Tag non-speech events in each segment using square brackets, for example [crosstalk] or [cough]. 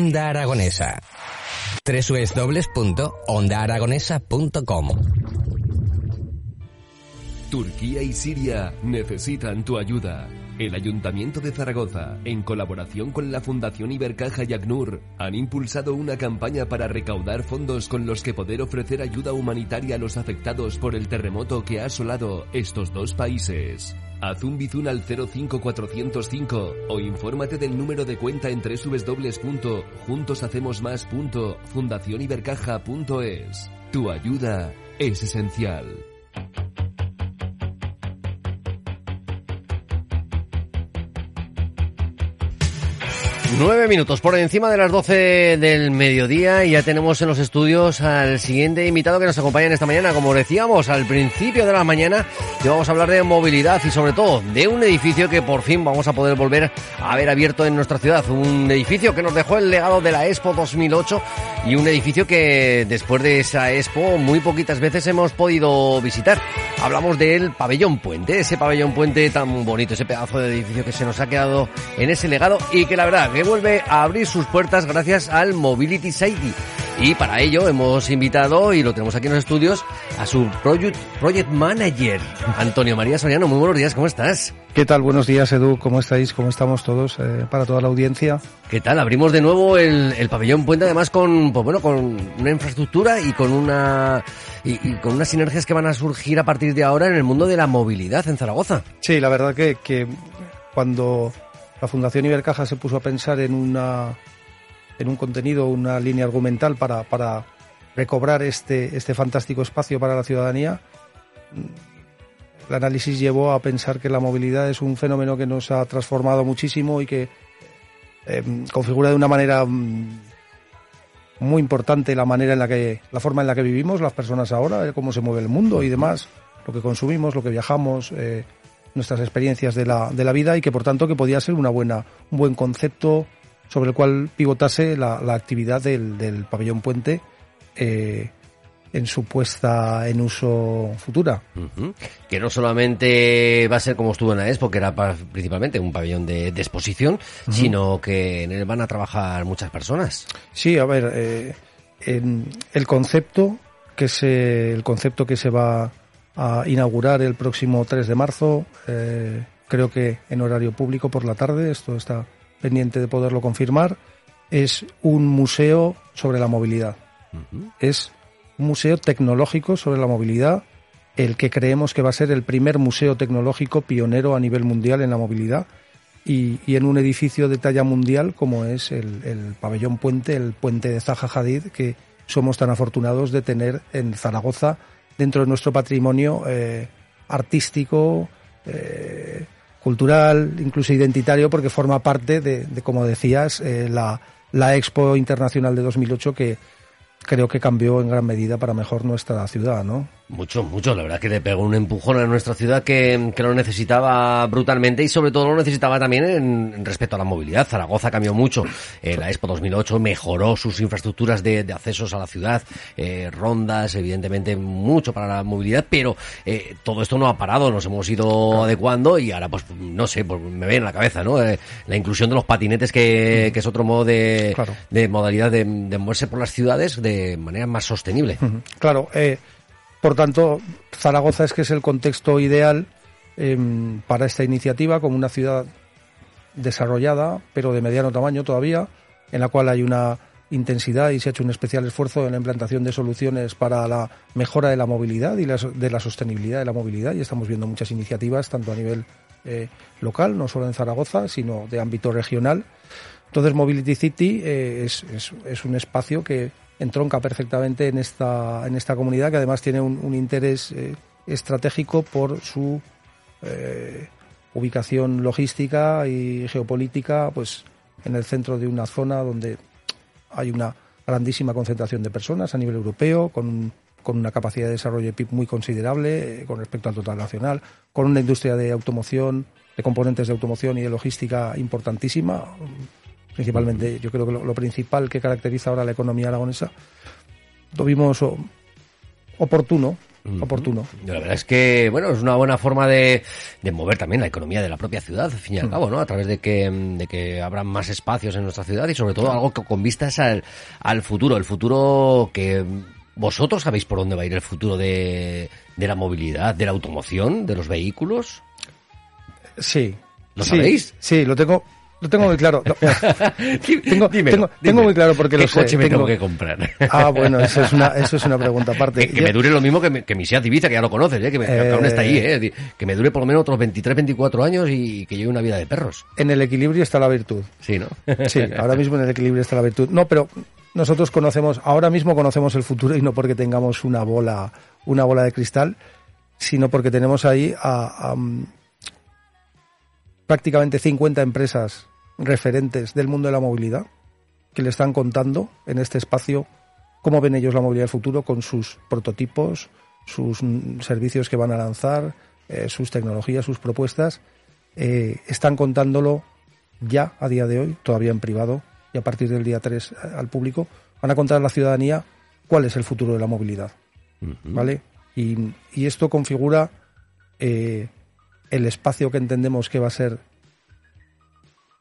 Onda Aragonesa. www.ondaaragonesa.com Turquía y Siria necesitan tu ayuda. El Ayuntamiento de Zaragoza, en colaboración con la Fundación Ibercaja y ACNUR, han impulsado una campaña para recaudar fondos con los que poder ofrecer ayuda humanitaria a los afectados por el terremoto que ha asolado estos dos países. Haz un bizun al 05405 o infórmate del número de cuenta en www.juntoshacemosmas.fundacionibercaja.es. Tu ayuda es esencial. Nueve minutos por encima de las doce del mediodía y ya tenemos en los estudios al siguiente invitado que nos acompaña en esta mañana. Como decíamos al principio de la mañana, y vamos a hablar de movilidad y sobre todo de un edificio que por fin vamos a poder volver a ver abierto en nuestra ciudad. Un edificio que nos dejó el legado de la Expo 2008 y un edificio que después de esa Expo muy poquitas veces hemos podido visitar. Hablamos del pabellón puente, ese pabellón puente tan bonito, ese pedazo de edificio que se nos ha quedado en ese legado y que la verdad que vuelve a abrir sus puertas gracias al Mobility City. Y para ello hemos invitado, y lo tenemos aquí en los estudios, a su project, project manager, Antonio María Soriano. Muy buenos días, ¿cómo estás? ¿Qué tal? Buenos días, Edu. ¿Cómo estáis? ¿Cómo estamos todos? Eh, para toda la audiencia. ¿Qué tal? Abrimos de nuevo el, el pabellón Puente, además con, pues bueno, con una infraestructura y con una y, y, con unas sinergias que van a surgir a partir de ahora en el mundo de la movilidad en Zaragoza. Sí, la verdad que, que cuando la Fundación Ibercaja se puso a pensar en una en un contenido, una línea argumental para, para recobrar este, este fantástico espacio para la ciudadanía, el análisis llevó a pensar que la movilidad es un fenómeno que nos ha transformado muchísimo y que eh, configura de una manera muy importante la manera en la que la forma en la que vivimos las personas ahora, cómo se mueve el mundo y demás, lo que consumimos, lo que viajamos, eh, nuestras experiencias de la, de la vida y que por tanto que podía ser una buena un buen concepto sobre el cual pivotase la, la actividad del, del, pabellón puente eh, en su puesta en uso futura. Uh -huh. Que no solamente va a ser como estuvo en la Expo, que era principalmente un pabellón de, de exposición, uh -huh. sino que en él van a trabajar muchas personas. Sí, a ver, eh, en el concepto que se el concepto que se va a inaugurar el próximo 3 de marzo, eh, creo que en horario público por la tarde, esto está pendiente de poderlo confirmar, es un museo sobre la movilidad. Uh -huh. Es un museo tecnológico sobre la movilidad, el que creemos que va a ser el primer museo tecnológico pionero a nivel mundial en la movilidad y, y en un edificio de talla mundial como es el, el, pabellón puente, el puente de Zaha Hadid, que somos tan afortunados de tener en Zaragoza dentro de nuestro patrimonio eh, artístico, eh, cultural, incluso identitario, porque forma parte de, como decías, eh, la, la, Expo Internacional de 2008 que creo que cambió en gran medida para mejor nuestra ciudad, ¿no? Mucho, mucho. La verdad que le pegó un empujón a nuestra ciudad que, que lo necesitaba brutalmente y sobre todo lo necesitaba también en, en respecto a la movilidad. Zaragoza cambió mucho. Eh, la Expo 2008 mejoró sus infraestructuras de, de accesos a la ciudad, eh, rondas, evidentemente mucho para la movilidad, pero eh, todo esto no ha parado. Nos hemos ido adecuando y ahora, pues, no sé, pues me ve en la cabeza, ¿no? Eh, la inclusión de los patinetes que, que es otro modo de, claro. de modalidad de, de, moverse por las ciudades de manera más sostenible. Claro, eh por tanto, Zaragoza es que es el contexto ideal eh, para esta iniciativa como una ciudad desarrollada, pero de mediano tamaño todavía, en la cual hay una intensidad y se ha hecho un especial esfuerzo en la implantación de soluciones para la mejora de la movilidad y la, de la sostenibilidad de la movilidad y estamos viendo muchas iniciativas tanto a nivel eh, local, no solo en Zaragoza, sino de ámbito regional. Entonces Mobility City eh, es un espacio que entronca perfectamente en esta, en esta comunidad que además tiene un, interés eh, estratégico por su eh, ubicación logística y geopolítica, pues en el centro de una zona donde hay una grandísima concentración de personas a nivel europeo, con, con una capacidad de desarrollo de PIB muy considerable eh, con respecto al total nacional, con una industria de automoción, de componentes de automoción y de logística importantísima. Principalmente, yo creo que lo, lo principal que caracteriza ahora la economía aragonesa lo vimos oportuno, oportuno. La verdad es que, bueno, es una buena forma de, de mover también la economía de la propia ciudad, al fin y al cabo, ¿no? A través de que, mm, de que habrá más espacios en nuestra ciudad y sobre todo algo que con vistas al, al futuro, el futuro que mm, vosotros sabéis por dónde va a ir el futuro de, de la movilidad, de la automoción, de los vehículos. Sí. ¿Lo Sí, sabéis? Sí, lo tengo, lo tengo muy claro. No, [laughs] Tengo- Dímelo, tengo- muy claro porque ¿Qué lo sé, coche me tengo- tengo que comprar? [laughs] Ah, bueno, eso es una, eso es una pregunta aparte. Que, que me dure lo mismo que, mi- que mi Seat Ibiza, que ya lo conoces, ¿eh? que, me, Eh. aún está ahí, ¿eh? Di- que me dure por lo menos otros 23, 24 años y que lleve una vida de perros. En el equilibrio está la virtud. Sí, ¿no? Sí, ahora mismo en el equilibrio está la virtud. No, pero nosotros conocemos, ahora mismo conocemos el futuro y no porque tengamos una bola, una bola de cristal, sino porque tenemos ahí a, a, mm, prácticamente 50 empresas referentes del mundo de la movilidad que le están contando en este espacio cómo ven ellos la movilidad del futuro con sus prototipos, sus servicios que van a lanzar, eh, sus tecnologías, sus propuestas. Eh, están contándolo ya a día de hoy, todavía en privado, y a partir del día 3 al público, van a contar a la ciudadanía cuál es el futuro de la movilidad. ¿Vale? Y, y esto configura eh, el espacio que entendemos que va a ser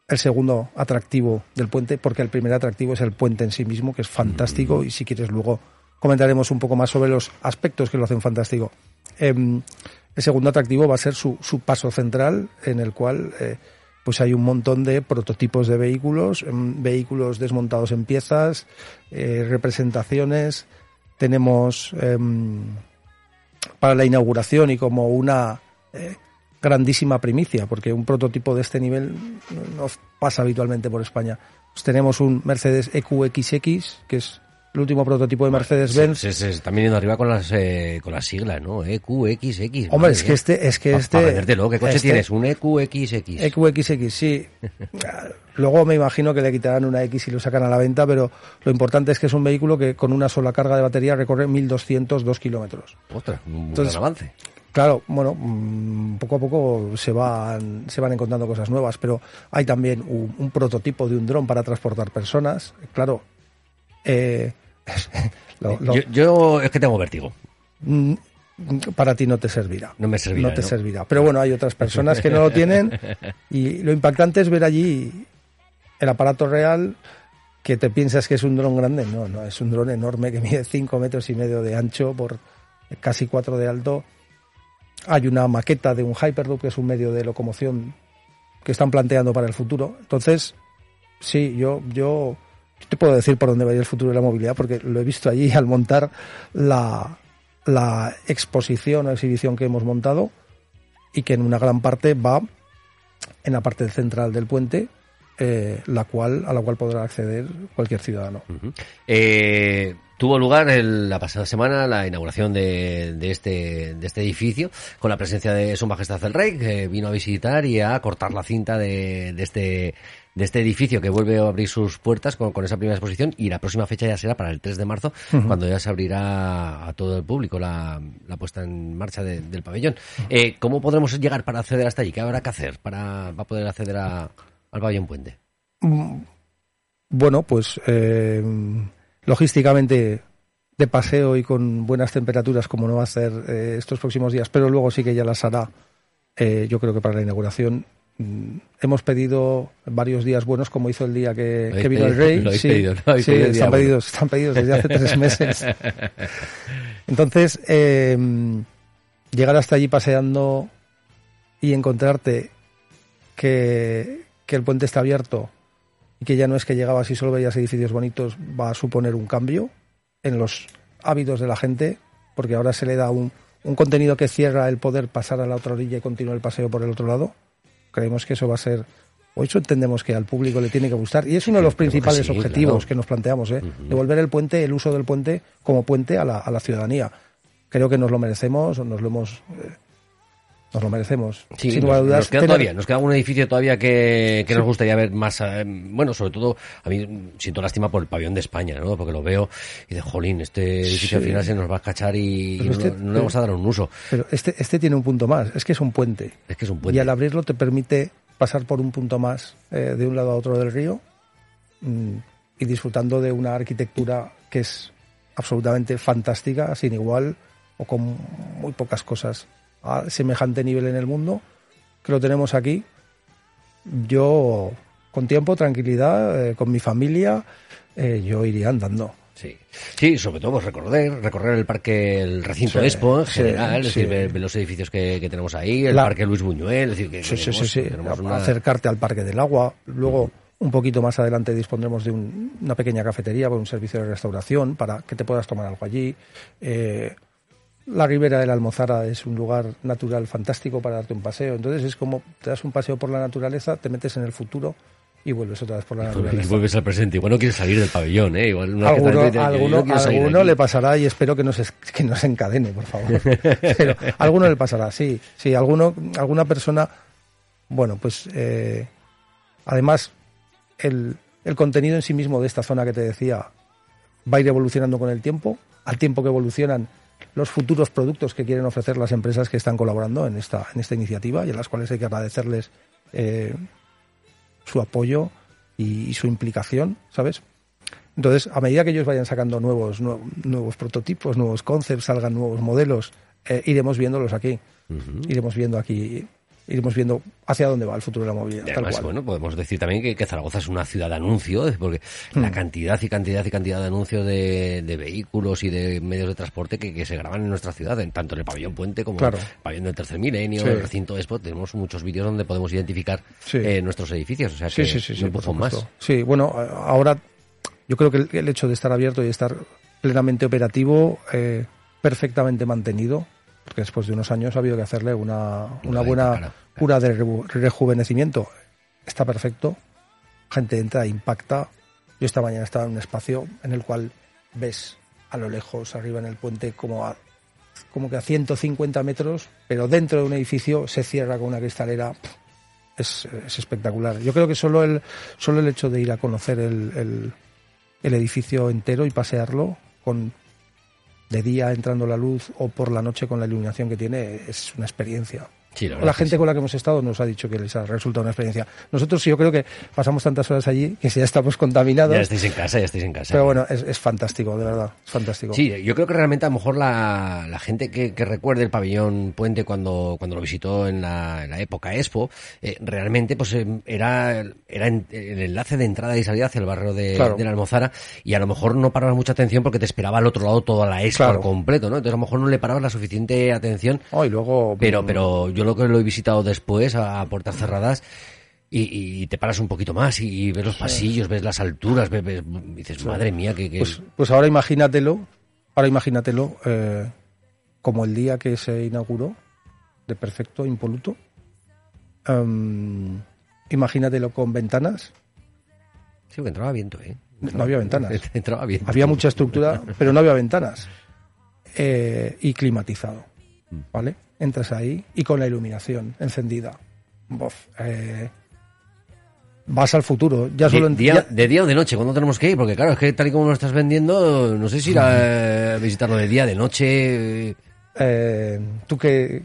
el segundo atractivo del puente, porque el primer atractivo es el puente en sí mismo, que es fantástico, y si quieres luego comentaremos un poco más sobre los aspectos que lo hacen fantástico. Em, el segundo atractivo va a ser su, su paso central, en el cual eh, pues hay un montón de prototipos de vehículos, em, vehículos desmontados en piezas, eh, representaciones. Tenemos em, para la inauguración y como una eh, grandísima primicia, porque un prototipo de este nivel no pasa habitualmente por España. Pues tenemos un Mercedes EQXX, que es el último prototipo de Mercedes-Benz. Se, se están viniendo arriba con las eh, con las siglas, ¿no? EQXX. Hombre, es que este, es que Pa- este, pa ¿qué coche este- tienes? Un EQXX. EQXX, sí. [laughs] Luego me imagino que le quitarán una X y lo sacan a la venta, pero lo importante es que es un vehículo que con una sola carga de batería recorre 1.202 kilómetros. Ostras, un Entonces- gran avance. Claro, bueno, mm, poco a poco se van, se van encontrando cosas nuevas, pero hay también un, un prototipo de un dron para transportar personas. Claro, eh, [laughs] lo- lo- Yo, yo es que tengo vértigo. mm, para ti no te servirá. No me servirá, No te ¿no? servirá. Pero bueno, hay otras personas que no lo tienen [laughs] y lo impactante es ver allí el aparato real que te piensas que es un dron grande. No, no, es un dron enorme que mide 5 metros y medio de ancho por casi 4 de alto. Hay una maqueta de un Hyperloop, que es un medio de locomoción que están planteando para el futuro. Entonces, sí, yo, yo te puedo decir por dónde va a ir el futuro de la movilidad, porque lo he visto allí al montar la, la exposición o exhibición que hemos montado y que en una gran parte va en la parte central del puente, eh, la cual, a la cual podrá acceder cualquier ciudadano. Eh, tuvo lugar el- la pasada semana la inauguración de, de este, de este edificio con la presencia de Su Majestad el Rey, que vino a visitar y a cortar la cinta de, de este de este edificio que vuelve a abrir sus puertas con, con esa primera exposición y la próxima fecha ya será para el 3 de marzo cuando ya se abrirá a todo el público la, la puesta en marcha de- del pabellón. Eh, ¿Cómo podremos llegar para acceder hasta allí? ¿Qué habrá que hacer para, para poder acceder a- al pabellón puente? Mm, Bueno, pues eh, logísticamente de paseo y con buenas temperaturas como no va a ser eh, estos próximos días, pero luego sí que ya las hará, eh, yo creo que para la inauguración. Mm, Hemos pedido varios días buenos, como hizo el día que, vino el rey. lo sí, pedido, lo sí, pedido están, bueno. pedidos, están pedidos desde hace tres [laughs] meses. Entonces, llegar hasta allí paseando y encontrarte que, que el puente está abierto y que ya no es que llegabas y solo veías edificios bonitos, va a suponer un cambio en los hábitos de la gente, porque ahora se le da un, un contenido que cierra el poder pasar a la otra orilla y continuar el paseo por el otro lado. Creemos que eso va a ser, o eso entendemos que al público le tiene que gustar, y es uno de los que principales sí, objetivos claro. que nos planteamos, ¿eh? devolver el puente, el uso del puente como puente a la, a la ciudadanía. creo que nos lo merecemos, nos lo hemos... nos lo merecemos. Sí, Sin nos, dudas, nos queda tener- todavía, nos queda un edificio todavía que, que nos gustaría ver más, eh, bueno, sobre todo, a mí siento lástima por el pabellón de España, ¿no? Porque lo veo y de jolín, este edificio al final se nos va a cachar y, este- no le vamos a dar un uso. Pero este, este tiene un punto más, es que es un puente. Es que es un puente. Y al abrirlo te permite pasar por un punto más eh, de un lado a otro del río mm, y disfrutando de una arquitectura que es absolutamente fantástica, sin igual o con muy pocas cosas a semejante nivel en el mundo, que lo tenemos aquí. Yo, con tiempo, tranquilidad, eh, con mi familia, eh, yo iría andando. Sí. sí, sobre todo pues, recorrer, recorrer el parque, el recinto Sí, Expo en sí, general, es decir, ver, ver los edificios que, que tenemos ahí, el La- parque Luis Buñuel, es decir, que tenemos- una- Acercarte al Parque del Agua. Luego, un poquito más adelante, dispondremos de un- una pequeña cafetería con un servicio de restauración para que te puedas tomar algo allí. Eh, la ribera de la Almozara es un lugar natural fantástico para darte un paseo. Entonces, es como te das un paseo por la naturaleza, te metes en el futuro y vuelves otra vez por la y naturaleza. vuelves al presente. Igual no quieres salir del pabellón, ¿eh? Igual una que Alguno, yo alguno, no alguno le pasará y espero que no se, que no se encadene, por favor. [laughs] Pero alguno le pasará, sí. Sí, alguno, alguna persona, bueno, pues eh, además el, el contenido en sí mismo de esta zona que te decía va a ir evolucionando con el tiempo, al tiempo que evolucionan los futuros productos que quieren ofrecer las empresas que están colaborando en esta, en esta iniciativa y a las cuales hay que agradecerles eh, su apoyo y, y su implicación, ¿sabes? Entonces, a medida que ellos vayan sacando nuevos, nuevos, nuevos prototipos, nuevos concepts, salgan nuevos modelos, eh, iremos viéndolos aquí. Iremos viendo aquí, iremos viendo hacia dónde va el futuro de la movilidad. Y tal además, cual. bueno, podemos decir también que, que Zaragoza es una ciudad de anuncios, porque Hmm. la cantidad y cantidad y cantidad de anuncios de, de vehículos y de medios de transporte que, que se graban en nuestra ciudad, en, tanto en el pabellón Puente como Claro. en el pabellón del Tercer Milenio, Sí. el recinto Expo, tenemos muchos vídeos donde podemos identificar Sí. eh, nuestros edificios, o sea Sí, que sí, sí, sí, no por más. Sí, bueno, ahora yo creo que el, el hecho de estar abierto y estar plenamente operativo, eh, perfectamente mantenido, porque después de unos años ha habido que hacerle una, una buena cura de reju- rejuvenecimiento. Está perfecto, gente entra, impacta. Yo esta mañana estaba en un espacio en el cual ves a lo lejos, arriba en el puente, como a, como que a 150 metros, pero dentro de un edificio se cierra con una cristalera es, es espectacular. Yo creo que solo el, solo el hecho de ir a conocer el, el, el edificio entero y pasearlo con de día entrando la luz o por la noche con la iluminación que tiene es una experiencia. Sí, la gente sí. con la que hemos estado nos ha dicho que les ha resultado una experiencia. Nosotros yo creo que pasamos tantas horas allí que si ya estamos contaminados. Ya estáis en casa, ya estáis en casa. Pero bueno, es, es fantástico, de verdad, es fantástico. Sí, yo creo que realmente a lo mejor la, la gente que, que recuerde el pabellón Puente cuando, cuando lo visitó en la, en la época Expo, eh, realmente pues eh, era, era en- el enlace de entrada y salida hacia el barrio de, Claro. de la Almozara y a lo mejor no parabas mucha atención porque te esperaba al otro lado toda la Expo Claro. al completo, ¿no? Entonces a lo mejor no le parabas la suficiente atención, Oh, y luego pero, pero yo lo que lo he visitado después a, puertas cerradas y, y te paras un poquito más y, y ves los pasillos, ves las alturas, ves, ves- dices, madre mía, que... que... Pues, pues ahora imagínatelo, ahora imagínatelo eh, como el día que se inauguró, de perfecto, impoluto. Em, imagínatelo con ventanas. Sí, porque entraba viento, ¿eh? No había ventanas. [laughs] Entraba viento. Había mucha estructura, pero no había ventanas. Eh, y climatizado. ¿Vale? Entras ahí y con la iluminación encendida. Bof, eh, vas al futuro. Ya solo De día, ya- de día o de noche, ¿cuándo tenemos que ir? Porque claro, es que tal y como lo estás vendiendo, no sé si ir a eh, visitarlo de día, de noche. Eh, tú que,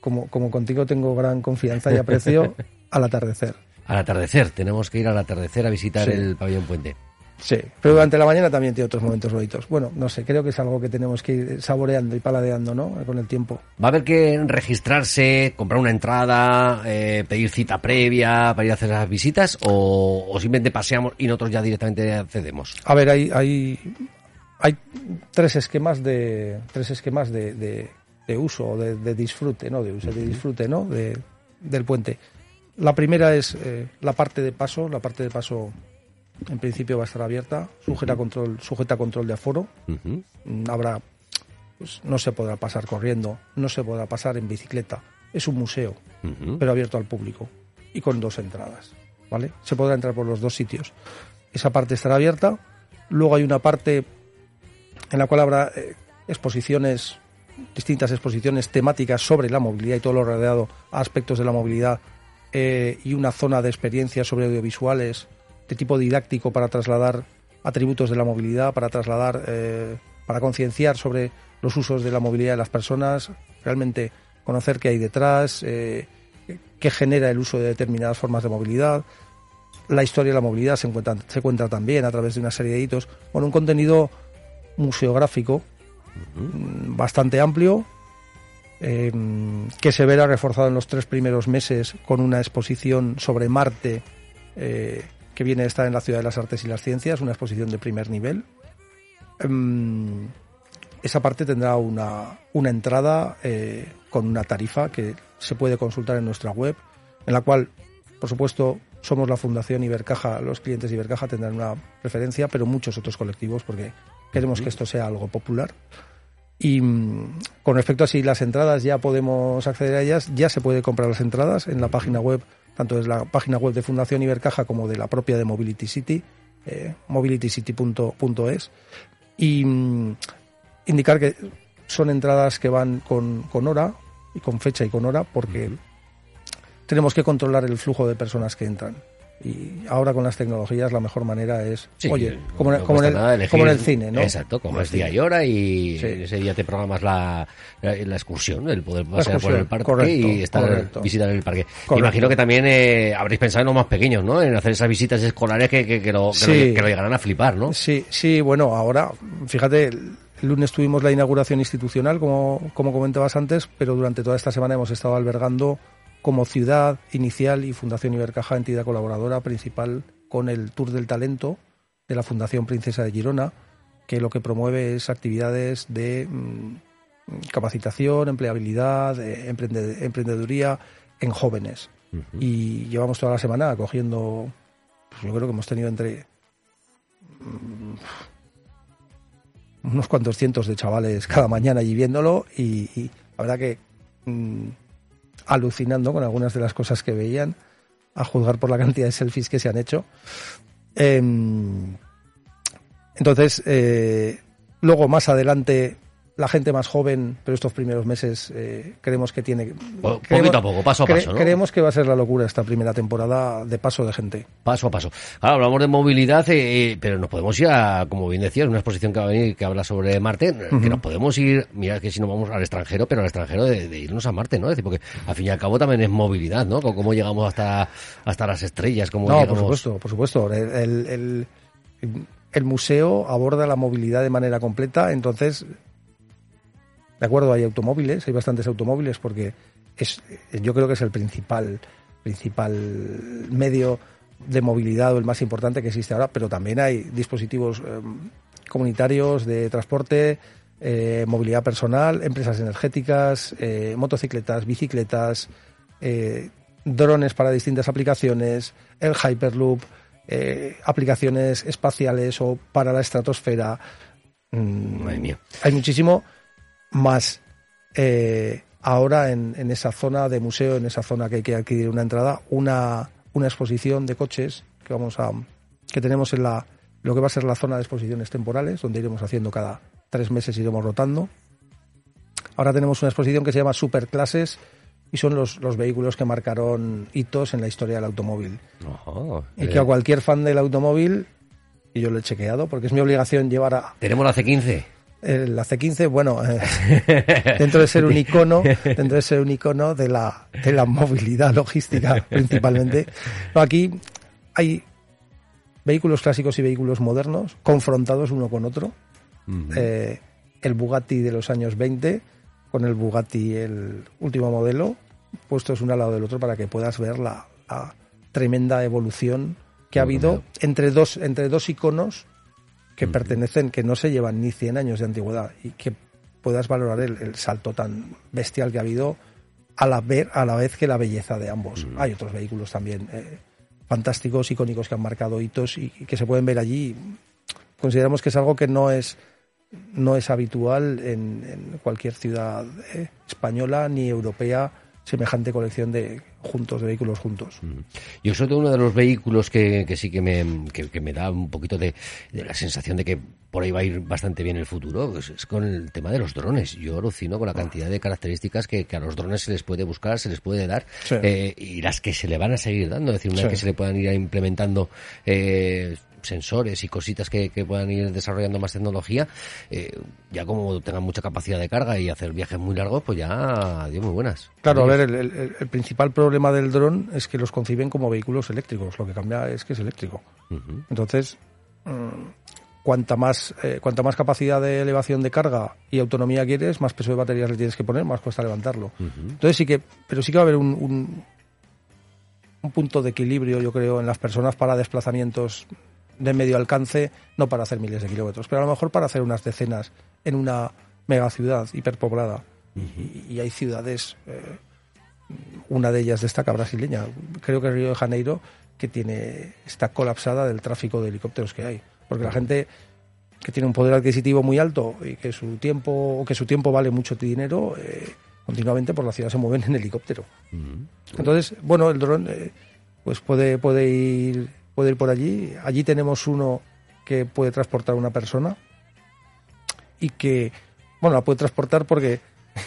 como, como contigo tengo gran confianza y aprecio, [laughs] al atardecer. Al atardecer, tenemos que ir al atardecer a visitar Sí. el pabellón puente. Sí, pero durante la mañana también tiene otros momentos bonitos. Bueno, no sé, creo que es algo que tenemos que ir saboreando y paladeando, ¿no? Con el tiempo. Va a haber que registrarse, comprar una entrada, eh, pedir cita previa para ir a hacer las visitas o, o simplemente paseamos y nosotros ya directamente accedemos. A ver, hay, hay, hay tres esquemas de tres esquemas de, de, de uso, de, de disfrute, ¿no? De uso, de disfrute, ¿no? De, del puente. La primera es eh, la parte de paso. La parte de paso, en principio, va a estar abierta, sujeta a control, sujeta a control de aforo. Mm, Habrá, pues, no se podrá pasar corriendo, no se podrá pasar en bicicleta. Es un museo, pero abierto al público y con dos entradas, ¿vale? Se podrá entrar por los dos sitios. Esa parte estará abierta. Luego hay una parte en la cual habrá eh, exposiciones distintas exposiciones temáticas sobre la movilidad y todo lo rodeado a aspectos de la movilidad eh, y una zona de experiencias sobre audiovisuales de tipo didáctico para trasladar atributos de la movilidad, para trasladar, eh, para concienciar sobre los usos de la movilidad de las personas, realmente conocer qué hay detrás, eh, qué genera el uso de determinadas formas de movilidad. La historia de la movilidad se, encuentra, se cuenta también a través de una serie de hitos. Bueno, un contenido museográfico mm, bastante amplio, eh, que se verá reforzado en los tres primeros meses con una exposición sobre Marte eh, que viene a estar en la Ciudad de las Artes y las Ciencias, una exposición de primer nivel. Eh, esa parte tendrá una, una entrada eh, con una tarifa que se puede consultar en nuestra web, en la cual, por supuesto, somos la Fundación Ibercaja, los clientes de Ibercaja tendrán una preferencia, pero muchos otros colectivos, porque queremos que esto sea algo popular. Y mm, con respecto a si las entradas ya podemos acceder a ellas, ya se puede comprar las entradas en la página web, tanto desde la página web de Fundación Ibercaja como de la propia de Mobility City, eh, mobilitycity.es. Y mm, indicar que son entradas que van con, con hora y con fecha y con hora porque tenemos que controlar el flujo de personas que entran. Y ahora con las tecnologías la mejor manera es, Sí, oye, como, en, no como en cuesta el, nada elegir- como en el cine, ¿no? Exacto, como es día y hora y Sí. ese día te programas la, la, la excursión, el poder pasear por el parque correcto, y estar correcto. visitar el parque. Correcto. Imagino que también eh, habréis pensado en los más pequeños, ¿no? En hacer esas visitas escolares que, que, que lo, que, Sí. lo, que lo llegarán a flipar, ¿no? Sí, sí, bueno, ahora, fíjate, el lunes tuvimos la inauguración institucional, como, como comentabas antes, pero durante toda esta semana hemos estado albergando como ciudad inicial y Fundación Ibercaja, entidad colaboradora principal, con el Tour del Talento de la Fundación Princesa de Girona, que lo que promueve es actividades de mm, capacitación, empleabilidad, eh, emprende- emprendeduría en jóvenes. Y llevamos toda la semana acogiendo, pues yo creo que hemos tenido entre unos cuantos cientos de chavales cada mañana allí viéndolo y, y la verdad que mm, alucinando con algunas de las cosas que veían, a juzgar por la cantidad de selfies que se han hecho. Em, entonces, eh, luego más adelante, la gente más joven, pero estos primeros meses eh, creemos que tiene... Creemos- poquito a poco, paso a paso, ¿no? Creemos que va a ser la locura esta primera temporada de paso de gente. Paso a paso. Ahora hablamos de movilidad, eh, eh, pero nos podemos ir a, como bien decías, una exposición que va a venir que habla sobre Marte, que nos podemos ir, mira que si no vamos al extranjero, pero al extranjero de, de irnos a Marte, ¿no? Es decir, porque al fin y al cabo también es movilidad, ¿no? Cómo llegamos hasta, hasta las estrellas, cómo No, por llegamos... supuesto, por supuesto. El, el- el- el museo aborda la movilidad de manera completa, entonces, de acuerdo, hay automóviles, hay bastantes automóviles porque es, yo creo que es el principal, principal medio de movilidad o el más importante que existe ahora, pero también hay dispositivos eh, comunitarios de transporte, eh, movilidad personal, empresas energéticas, eh, motocicletas, bicicletas, drones para distintas aplicaciones, el Hyperloop, aplicaciones espaciales o para la estratosfera. Mm, Madre mía. Hay muchísimo más eh, ahora en, en esa zona de museo, en esa zona que hay que adquirir una entrada, una, una exposición de coches que vamos a que tenemos en la lo que va a ser la zona de exposiciones temporales, donde iremos haciendo cada tres meses iremos rotando. Ahora tenemos una exposición que se llama Superclases y son los, los vehículos que marcaron hitos en la historia del automóvil. Y eh, que a cualquier fan del automóvil, y yo lo he chequeado, porque es mi obligación llevar a, Tenemos la C15. El la C15, bueno, eh, [laughs] dentro de ser un icono, dentro de ser un icono de la, de la movilidad logística principalmente. No, aquí hay vehículos clásicos y vehículos modernos confrontados uno con otro. Eh, el Bugatti de los años 20 con el Bugatti el último modelo puestos uno al lado del otro para que puedas ver la, la tremenda evolución que ha habido entre dos entre dos iconos que pertenecen, que no se llevan ni 100 años de antigüedad y que puedas valorar el, el salto tan bestial que ha habido a la, ver, a la vez que la belleza de ambos. Hay otros vehículos también eh, fantásticos, icónicos que han marcado hitos y, y que se pueden ver allí. Consideramos que es algo que no es no es habitual en, en cualquier ciudad eh, española ni europea semejante colección de juntos, de vehículos juntos. Yo sobre todo uno de los vehículos que, que sí que me, que, que me da un poquito de, de, la sensación de que por ahí va a ir bastante bien el futuro, pues es con el tema de los drones. Yo alucino con la cantidad de características que, que a los drones se les puede buscar, se les puede dar Sí. eh, y las que se le van a seguir dando. Es decir, una Sí. vez que se le puedan ir implementando eh, sensores y cositas que, que puedan ir desarrollando más tecnología, eh, ya como tengan mucha capacidad de carga y hacer viajes muy largos, pues ya, Dios, muy buenas. Claro, a ver, el, el- el principal problema del dron es que los conciben como vehículos eléctricos. Lo que cambia es que es eléctrico. Entonces, mm, cuanta más, eh, cuanta más capacidad de elevación de carga y autonomía quieres, más peso de baterías le tienes que poner, más cuesta levantarlo. Entonces sí que, pero sí que va a haber un, un, un punto de equilibrio, yo creo, en las personas para desplazamientos de medio alcance, no para hacer miles de kilómetros, pero a lo mejor para hacer unas decenas en una megaciudad hiperpoblada. y, y hay ciudades, eh, una de ellas destaca brasileña, creo que Río de Janeiro, que tiene está colapsada del tráfico de helicópteros que hay, porque la gente que tiene un poder adquisitivo muy alto y que su tiempo o que su tiempo vale mucho dinero, eh, continuamente por la ciudad se mueven en helicóptero. Entonces, bueno, el dron eh, pues puede puede ir puede ir por allí. Allí tenemos uno que puede transportar a una persona y que bueno, la puede transportar porque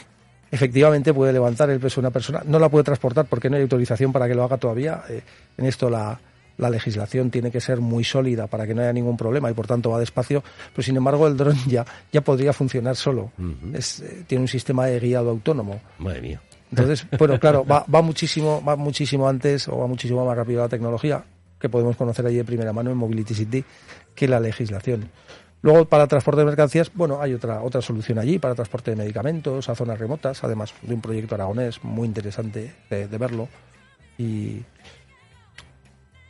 [laughs] efectivamente puede levantar el peso de una persona. No la puede transportar porque no hay autorización para que lo haga todavía. Eh, en esto la, la legislación tiene que ser muy sólida para que no haya ningún problema y por tanto va despacio. Pero sin embargo el dron ya, ya podría funcionar solo. Es, eh, tiene un sistema de guiado autónomo. Madre mía. Entonces, bueno, claro, [laughs] va, va muchísimo, va muchísimo antes o va muchísimo más rápido la tecnología que podemos conocer allí de primera mano en Mobility City que la legislación. Luego, para transporte de mercancías, bueno, hay otra, otra solución allí, para transporte de medicamentos a zonas remotas, además de un proyecto aragonés muy interesante de, de verlo. Y,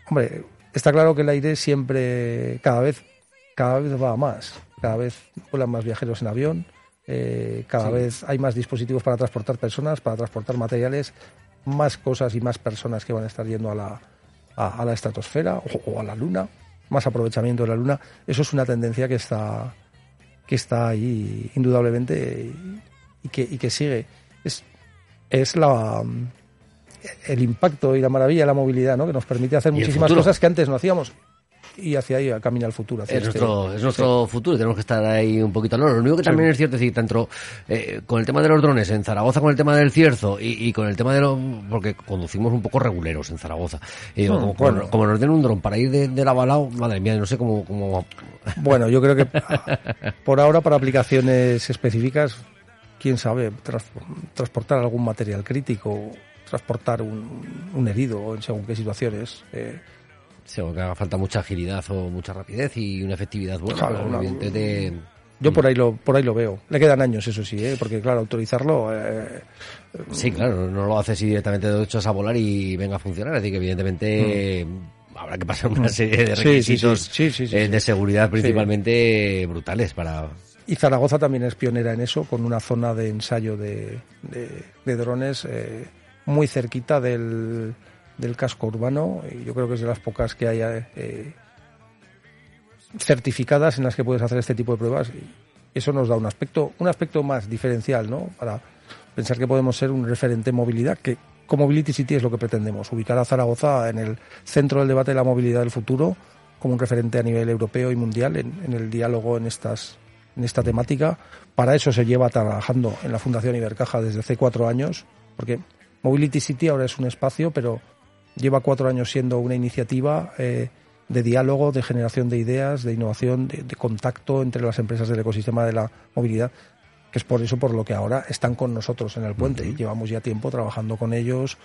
hombre, está claro que el aire siempre, cada vez, cada vez va a más. Cada vez vuelan más viajeros en avión, eh, cada vez hay más dispositivos para transportar personas, para transportar materiales, más cosas y más personas que van a estar yendo a la, a, a la estratosfera o, o a la luna, más aprovechamiento de la luna. Eso es una tendencia que está, que está ahí indudablemente y que, y que sigue. Es, es la, el impacto y la maravilla de la movilidad, ¿no? que nos permite hacer muchísimas cosas que antes no hacíamos. Y hacia ahí camina el futuro. hacia Es este- nuestro, es nuestro futuro, tenemos que estar ahí un poquito al loro. Lo único que también es cierto es decir, tanto eh, con el tema de los drones en Zaragoza, con el tema del cierzo y, y con el tema de los... porque conducimos un poco reguleros en Zaragoza. Hmm, como, como- bueno. como nos den un dron para ir de, del avalado, madre mía, no sé cómo... cómo Bueno, yo creo que [laughs] por ahora para aplicaciones específicas, quién sabe, transportar algún material crítico, transportar un, un herido en según qué situaciones. eh, seguro que haga falta mucha agilidad o mucha rapidez y una efectividad buena. Claro, evidentemente, yo por ahí lo por ahí lo veo. Le quedan años, eso sí, ¿eh? porque claro, autorizarlo. eh, Sí, claro, no lo haces y directamente lo echas a volar y venga a funcionar. Decir, que evidentemente habrá que pasar una serie de Mm. Requisitos sí, sí, sí, eh, de seguridad principalmente brutales para... Y Zaragoza también es pionera en eso, con una zona de ensayo de, de- de drones eh, muy cerquita del, del casco urbano. Y yo creo que es de las pocas que hay eh, certificadas en las que puedes hacer este tipo de pruebas. Y eso nos da un aspecto, un aspecto más diferencial, ¿no? Para pensar que podemos ser un referente en movilidad, que con Mobility City es lo que pretendemos, ubicar a Zaragoza en el centro del debate de la movilidad del futuro, como un referente a nivel europeo y mundial en, en el diálogo en estas en esta temática. Para eso se lleva trabajando en la Fundación Ibercaja desde hace cuatro años, porque Mobility City ahora es un espacio, pero lleva cuatro años siendo una iniciativa eh, de diálogo, de generación de ideas, de innovación, de, de contacto entre las empresas del ecosistema de la movilidad, que es por eso por lo que ahora están con nosotros en el puente y llevamos ya tiempo trabajando con ellos,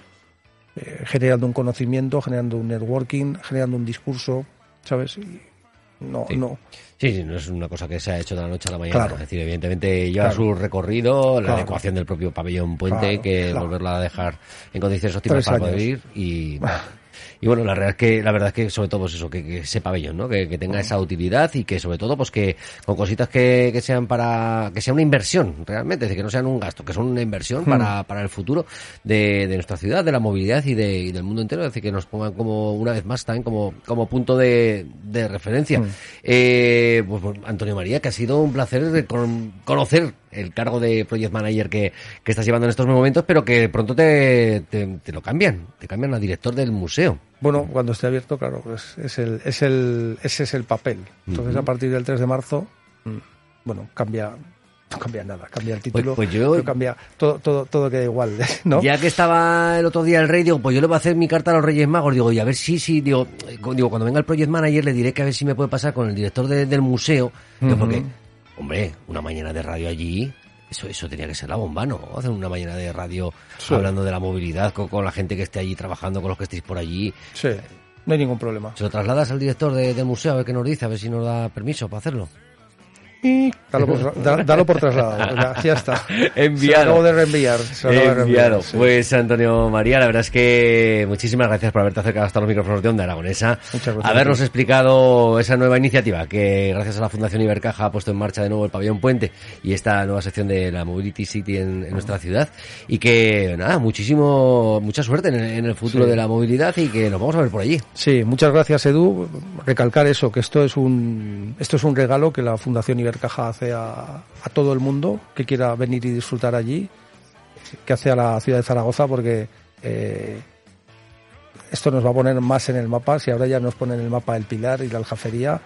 eh, generando un conocimiento, generando un networking, generando un discurso, ¿sabes? Y no, Sí. no, Sí, sí, no es una cosa que se ha hecho de la noche a la mañana. Claro. Es decir, evidentemente lleva Claro. su recorrido, la Claro. adecuación del propio pabellón puente, que volverla a dejar en condiciones óptimas para poder ir y... [laughs] Y bueno, la verdad es que, la verdad es que sobre todo pues eso, que, que ese pabellón, ¿no? Que, que tenga esa utilidad y que sobre todo pues que con cositas que, que sean para, que sea una inversión realmente, es decir, que no sean un gasto, que son una inversión para, para el futuro de, de nuestra ciudad, de la movilidad y, de, y del mundo entero, es decir, que nos pongan como, una vez más también como, como punto de, de referencia. Eh, pues, pues, Antonio María, que ha sido un placer con- conocer el cargo de Project Manager que, que estás llevando en estos momentos, pero que pronto te, te, te lo cambian, te cambian a director del museo. Bueno, cuando esté abierto, claro, pues es el, es el, ese es el papel. Entonces, a partir del 3 de marzo, mm, bueno, cambia, no cambia nada, cambia el título, pues yo- cambia, todo, todo, todo queda igual, [laughs] ¿no? Ya que estaba el otro día el rey, digo, pues yo le voy a hacer mi carta a los Reyes Magos, digo, y a ver si, si, digo, eh, digo, cuando venga el Project Manager le diré que a ver si me puede pasar con el director de- del museo, porque, hombre, una mañana de radio allí, eso, eso tenía que ser la bomba, ¿no? Hacer una mañana de radio Sí. hablando de la movilidad con, con la gente que esté allí trabajando, con los que estéis por allí. Sí, no hay ningún problema. Se lo trasladas al director de- del museo a ver qué nos dice, a ver si nos da permiso para hacerlo. Dalo por, da- dalo por trasladado, ya, ya está. Enviado. [laughs] Se lo acabo de reenviar. se lo acabo de reenviar, Enviado. sí. Pues Antonio María, la verdad es que muchísimas gracias por haberte acercado hasta los micrófonos de Onda Aragonesa. Muchas gracias. Habernos explicado esa nueva iniciativa que gracias a la Fundación Ibercaja ha puesto en marcha de nuevo el pabellón Puente y esta nueva sección de la Mobility City en, en nuestra ciudad. Y que, nada, muchísimo, mucha suerte en el, en el futuro Sí. de la movilidad y que nos vamos a ver por allí. Sí, muchas gracias Edu. Recalcar eso, que esto es un esto es un regalo que la Fundación Ibercaja hace a, a todo el mundo que quiera venir y disfrutar allí, que hace a la ciudad de Zaragoza, porque eh, esto nos va a poner más en el mapa. Si ahora ya nos pone en el mapa el Pilar y la Aljafería,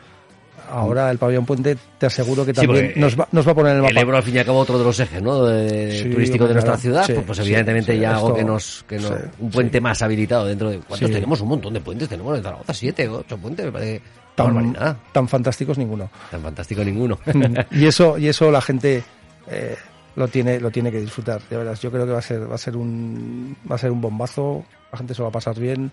ahora el Pabellón Puente te aseguro que Sí, también porque, nos, va, nos va a poner en el El mapa. Ebro, al fin y al cabo, otro de los ejes, ¿no? De, Sí, turístico de nuestra ciudad, Sí, pues, pues evidentemente ya algo esto- que nos, que nos, un puente más habilitado dentro de, ¿cuántos tenemos? Un montón de puentes tenemos en Zaragoza, siete, ocho puentes, me parece tan, tan fantásticos ninguno. Tan fantástico ninguno. [laughs] y eso y eso la gente eh, lo tiene lo tiene que disfrutar de verdad. Yo creo que va a ser va a ser un va a ser un bombazo. La gente se va a pasar bien.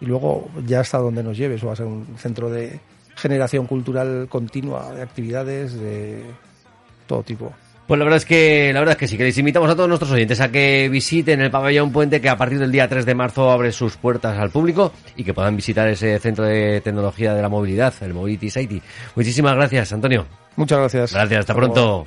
Y luego ya hasta donde nos lleve eso va a ser un centro de generación cultural continua de actividades de todo tipo Pues la verdad es que, la verdad es que sí, que les invitamos a todos nuestros oyentes a que visiten el pabellón Puente que a partir del día 3 de marzo abre sus puertas al público y que puedan visitar ese centro de tecnología de la movilidad, el Mobility City. Muchísimas gracias, Antonio. muchas gracias Gracias, hasta pronto.